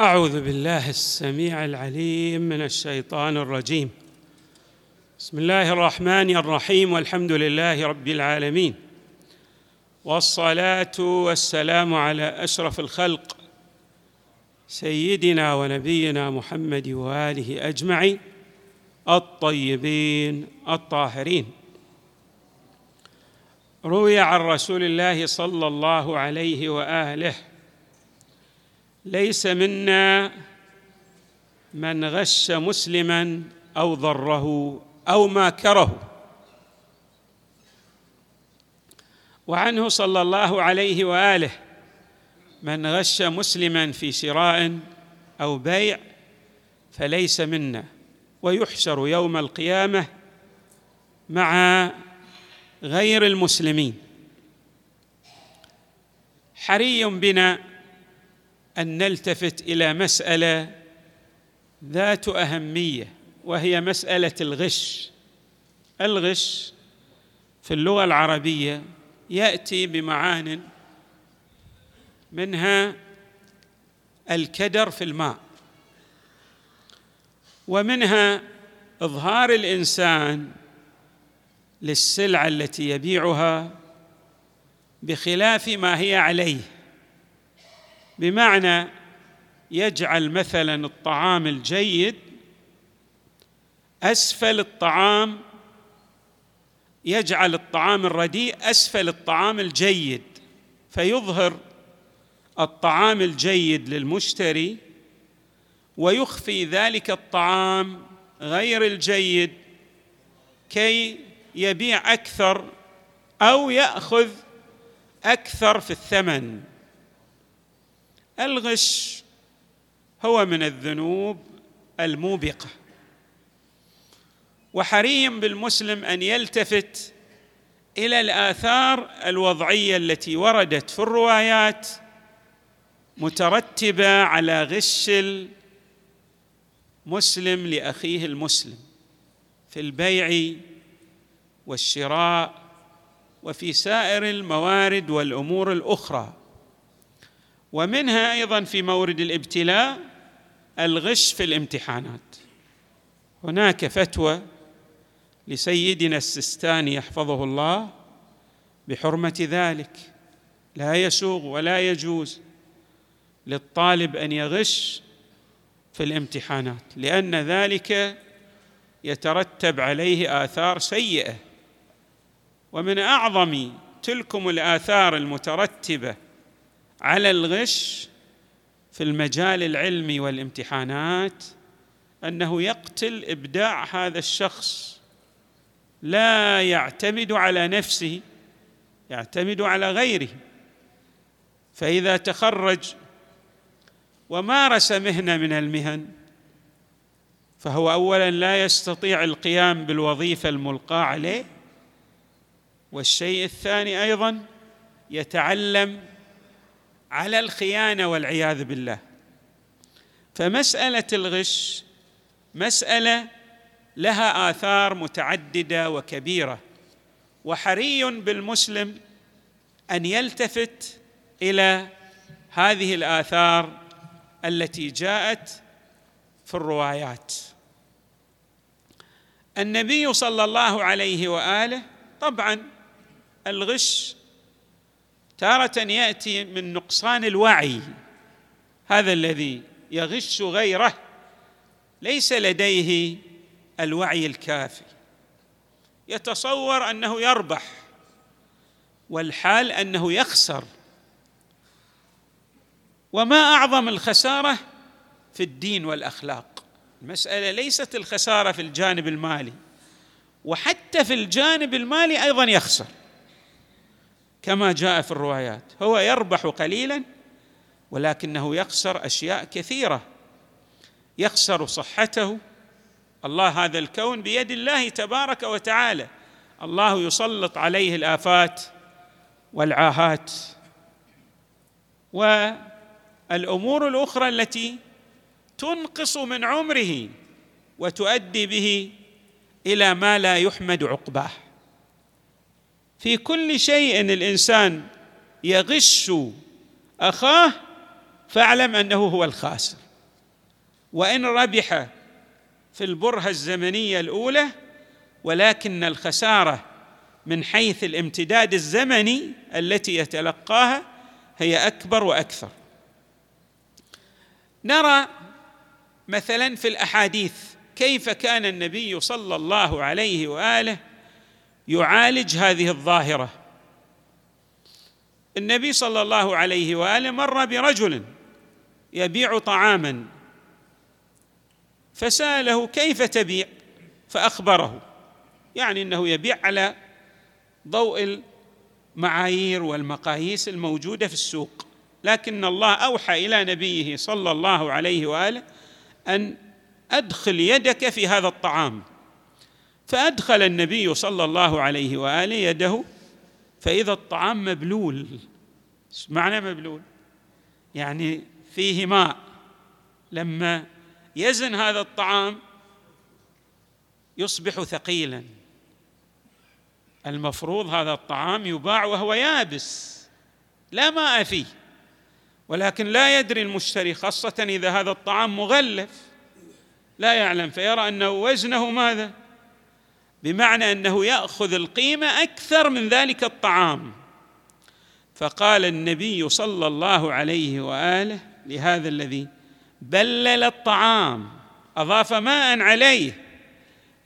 أعوذ بالله السميع العليم من الشيطان الرجيم. بسم الله الرحمن الرحيم والحمد لله رب العالمين. والصلاة والسلام على أشرف الخلق سيدنا ونبينا محمد وآله أجمعين الطيبين الطاهرين. روي عن رسول الله صلى الله عليه وآله ليس منا من غش مسلما أو ضره أو ماكره وعنه صلى الله عليه وآله من غش مسلما في شراء أو بيع فليس منا ويحشر يوم القيامة مع غير المسلمين. حري بنا أن نلتفت إلى مسألة ذات أهمية وهي مسألة الغش. الغش في اللغة العربية يأتي بمعان منها الكدر في الماء ومنها إظهار الإنسان للسلعة التي يبيعها بخلاف ما هي عليه. بمعنى يجعل مثلا الطعام الجيد أسفل الطعام يجعل الطعام الرديء أسفل الطعام الجيد فيظهر الطعام الجيد للمشتري ويخفي ذلك الطعام غير الجيد كي يبيع أكثر أو يأخذ أكثر في الثمن. الغش هو من الذنوب الموبقة. وحري بالمسلم أن يلتفت إلى الآثار الوضعية التي وردت في الروايات مترتبة على غش المسلم لأخيه المسلم في البيع والشراء وفي سائر الموارد والأمور الأخرى. ومنها أيضا في مورد الابتلاء الغش في الامتحانات. هناك فتوى لسيدنا السستاني يحفظه الله بحرمة ذلك. لا يسوغ ولا يجوز للطالب أن يغش في الامتحانات لأن ذلك يترتب عليه آثار سيئة. ومن أعظم تلكم الآثار المترتبة على الغش في المجال العلمي والامتحانات أنه يقتل إبداع هذا الشخص. لا يعتمد على نفسه يعتمد على غيره. فإذا تخرج ومارس مهنه من المهن فهو اولا لا يستطيع القيام بالوظيفة الملقاة عليه والشيء الثاني أيضا يتعلم على الخيانة والعياذ بالله. فمسألة الغش مسألة لها آثار متعددة وكبيرة. وحري بالمسلم أن يلتفت إلى هذه الآثار التي جاءت في الروايات. النبي صلى الله عليه وآله طبعا الغش تارة يأتي من نقصان الوعي. هذا الذي يغش غيره ليس لديه الوعي الكافي. يتصور أنه يربح والحال أنه يخسر. وما أعظم الخسارة في الدين والأخلاق؟ المسألة ليست الخسارة في الجانب المالي وحتى في الجانب المالي أيضا يخسر. كما جاء في الروايات. هو يربح قليلا ولكنه يخسر أشياء كثيرة. يخسر صحته. الله هذا الكون بيد الله تبارك وتعالى. الله يسلط عليه الآفات والعاهات. والأمور الأخرى التي تنقص من عمره وتؤدي به إلى ما لا يحمد عقباه. في كل شيء الإنسان يغش أخاه فاعلم أنه هو الخاسر. وإن ربح في البرهة الزمنية الأولى ولكن الخسارة من حيث الامتداد الزمني التي يتلقاها هي أكبر وأكثر. نرى مثلا في الأحاديث كيف كان النبي صلى الله عليه وآله يعالج هذه الظاهرة. النبي صلى الله عليه وآله مر برجل يبيع طعاما فسأله كيف تبيع؟ فأخبره. يعني إنه يبيع على ضوء المعايير والمقاييس الموجودة في السوق. لكن الله أوحى إلى نبيه صلى الله عليه وآله أن أدخل يدك في هذا الطعام. فأدخل النبي صلى الله عليه وآله يده فإذا الطعام مبلول. معنى مبلول؟ يعني فيه ماء. لما يزن هذا الطعام يصبح ثقيلا. المفروض هذا الطعام يباع وهو يابس لا ماء فيه. ولكن لا يدري المشتري خاصة إذا هذا الطعام مغلف لا يعلم فيرى أنه وزنه ماذا؟ بمعنى أنه يأخذ القيمة أكثر من ذلك الطعام. فقال النبي صلى الله عليه وآله لهذا الذي بلل الطعام أضاف ماء عليه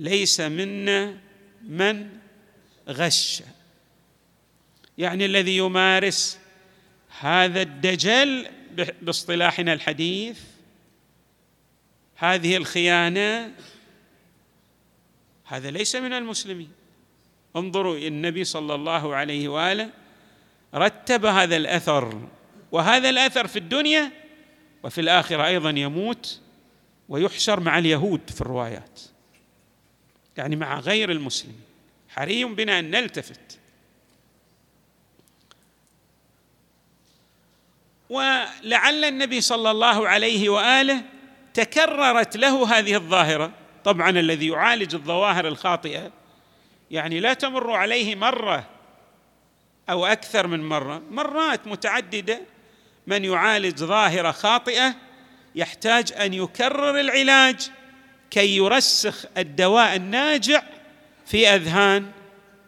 ليس منا من غش. يعني الذي يمارس هذا الدجل باصطلاحنا الحديث هذه الخيانة هذا ليس من المسلمين. انظروا النبي صلى الله عليه وآله رتب هذا الأثر وهذا الأثر في الدنيا وفي الآخرة أيضا يموت ويحشر مع اليهود في الروايات. يعني مع غير المسلمين. حري بنا أن نلتفت. ولعل النبي صلى الله عليه وآله تكررت له هذه الظاهرة. طبعا الذي يعالج الظواهر الخاطئة يعني لا تمر عليه مرة أو أكثر من مرة مرات متعددة من يعالج ظاهرة خاطئة يحتاج أن يكرر العلاج كي يرسخ الدواء الناجع في أذهان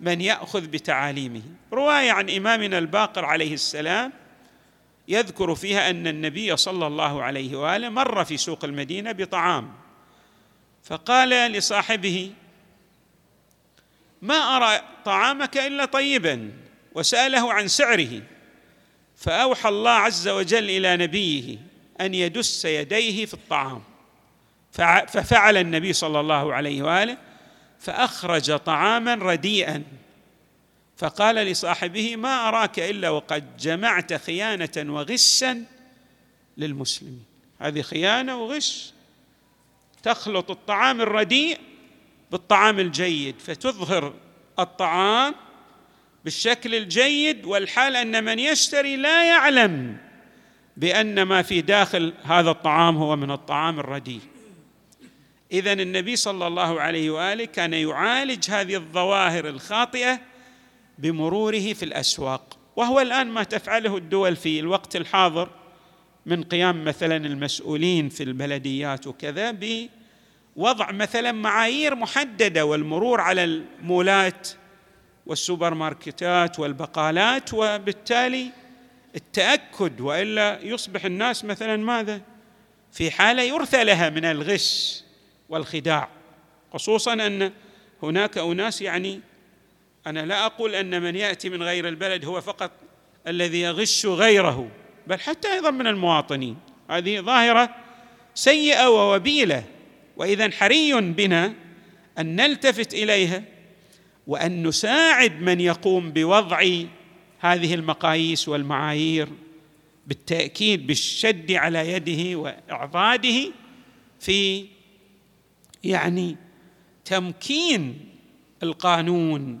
من يأخذ بتعاليمه. رواية عن إمامنا الباقر عليه السلام يذكر فيها أن النبي صلى الله عليه وآله مر في سوق المدينة بطعام. فقال لصاحبه ما أرى طعامك إلا طيبا؟ وسأله عن سعره. فأوحى الله عز وجل إلى نبيه أن يدس يديه في الطعام. ففعل النبي صلى الله عليه وآله فأخرج طعاما رديئا. فقال لصاحبه ما أراك إلا وقد جمعت خيانة وغشا للمسلمين. هذه خيانة وغش تخلط الطعام الرديء بالطعام الجيد فتظهر الطعام بالشكل الجيد والحال أن من يشتري لا يعلم بأن ما في داخل هذا الطعام هو من الطعام الرديء. اذا النبي صلى الله عليه وآله كان يعالج هذه الظواهر الخاطئة بمروره في الأسواق وهو الآن ما تفعله الدول في الوقت الحاضر من قيام مثلا المسؤولين في البلديات وكذا بوضع مثلا معايير محددة والمرور على المولات والسوبر ماركتات والبقالات وبالتالي التأكد وإلا يصبح الناس مثلا ماذا؟ في حالة يرثى لها من الغش والخداع. خصوصا أن هناك أناس يعني أنا لا أقول أن من يأتي من غير البلد هو فقط الذي يغش غيره. بل حتى أيضا من المواطنين. هذه ظاهرة سيئة ووبيلة واذا حري بنا أن نلتفت إليها وأن نساعد من يقوم بوضع هذه المقاييس والمعايير بالتأكيد بالشد على يده وإعضاده في يعني تمكين القانون.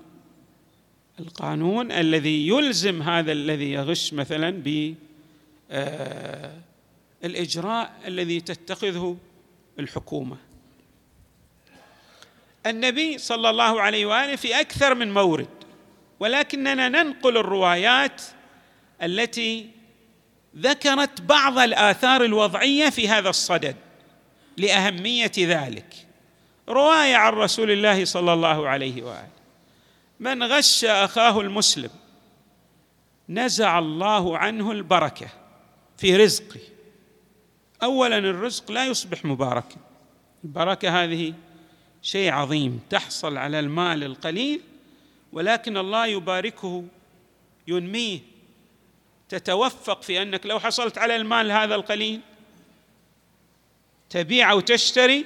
القانون الذي يلزم هذا الذي يغش مثلا بالاجراء آه، الذي تتخذه الحكومة. النبي صلى الله عليه وآله في أكثر من مورد ولكننا ننقل الروايات التي ذكرت بعض الآثار الوضعية في هذا الصدد لأهمية ذلك. رواية عن رسول الله صلى الله عليه وآله. من غش أخاه المسلم نزع الله عنه البركة. في رزقه اولا الرزق لا يصبح مباركا. البركة هذه شيء عظيم تحصل على المال القليل ولكن الله يباركه ينميه. تتوفق في أنك لو حصلت على المال هذا القليل تبيع أو تشتري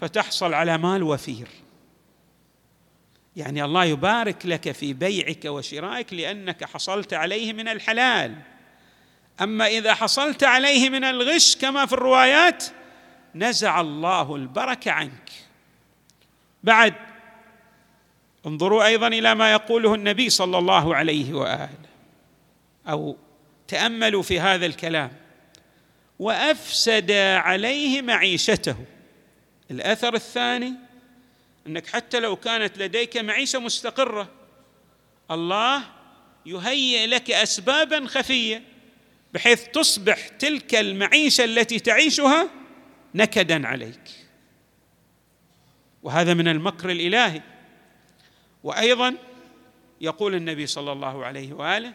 فتحصل على مال وفير. يعني الله يبارك لك في بيعك وشرائك لأنك حصلت عليه من الحلال. أما إذا حصلت عليه من الغش كما في الروايات نزع الله البركة عنك. بعد انظروا أيضا إلى ما يقوله النبي صلى الله عليه وآله أو تأملوا في هذا الكلام. وأفسد عليه معيشته. الأثر الثاني أنك حتى لو كانت لديك معيشة مستقرة الله يهيئ لك اسبابا خفية. بحيث تصبح تلك المعيشة التي تعيشها نكدا عليك. وهذا من المكر الإلهي. وأيضا يقول النبي صلى الله عليه وآله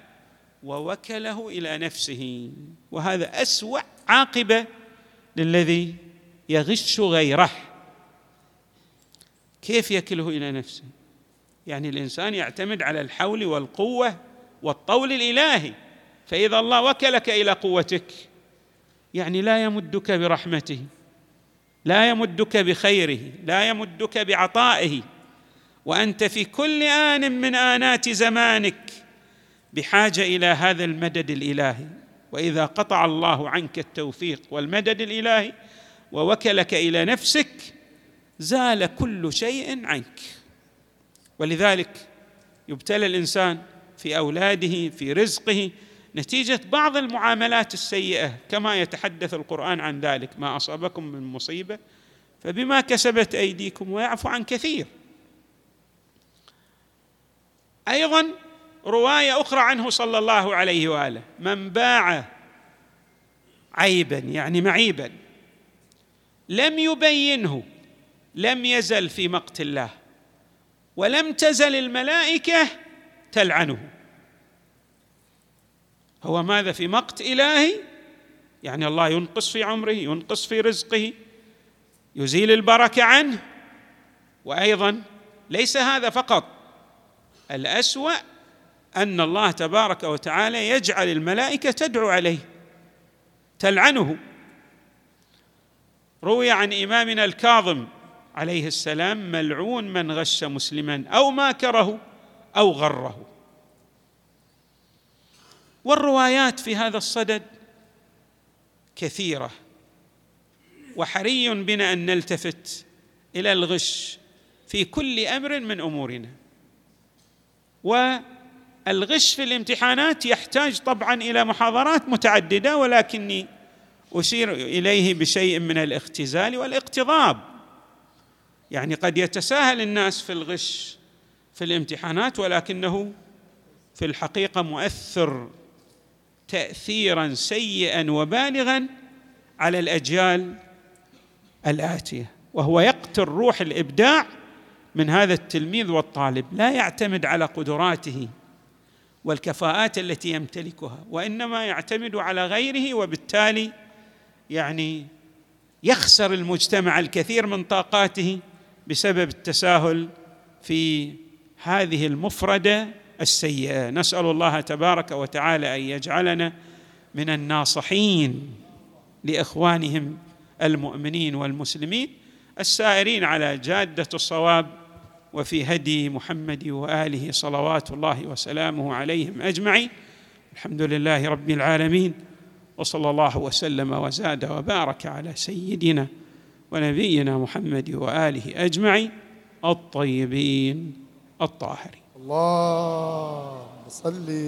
ووكله إلى نفسه وهذا أسوأ عاقبة للذي يغش غيره. كيف يكله إلى نفسه؟ يعني الإنسان يعتمد على الحول والقوة والطول الإلهي. فإذا الله وكلك إلى قوتك يعني لا يمدك برحمته لا يمدك بخيره لا يمدك بعطائه وأنت في كل آن من آنات زمانك بحاجة إلى هذا المدد الإلهي. وإذا قطع الله عنك التوفيق والمدد الإلهي ووكلك إلى نفسك زال كل شيء عنك. ولذلك يبتلى الإنسان في أولاده في رزقه نتيجة بعض المعاملات السيئة كما يتحدث القرآن عن ذلك ما أصابكم من مصيبة فبما كسبت أيديكم ويعفو عن كثير. أيضا رواية أخرى عنه صلى الله عليه وآله من باع عيبا يعني معيبا لم يبينه لم يزل في مقت الله ولم تزل الملائكة تلعنه. هو ماذا في مقت إلهي؟ يعني الله ينقص في عمره ينقص في رزقه يزيل البركة عنه. وأيضا ليس هذا فقط الأسوأ أن الله تبارك وتعالى يجعل الملائكة تدعو عليه تلعنه. روي عن إمامنا الكاظم عليه السلام ملعون من غش مسلما أو ماكره أو غره. والروايات في هذا الصدد كثيرة. وحري بنا أن نلتفت إلى الغش في كل أمر من أمورنا. والغش في الامتحانات يحتاج طبعا إلى محاضرات متعددة ولكني أشير إليه بشيء من الاختزال والاقتضاب. يعني قد يتساهل الناس في الغش في الامتحانات ولكنه في الحقيقة مؤثر تاثيرا سيئا وبالغا على الأجيال الآتية وهو يقتل روح الإبداع من هذا التلميذ والطالب لا يعتمد على قدراته والكفاءات التي يمتلكها وإنما يعتمد على غيره وبالتالي يعني يخسر المجتمع الكثير من طاقاته بسبب التساهل في هذه المفردة السيئة. نسأل الله تبارك وتعالى أن يجعلنا من الناصحين لإخوانهم المؤمنين والمسلمين السائرين على جادة الصواب وفي هدي محمد وآله صلوات الله وسلامه عليهم أجمعين. الحمد لله رب العالمين وصلى الله وسلم وزاد وبارك على سيدنا ونبينا محمد وآله أجمعين الطيبين الطاهرين. الله صلي.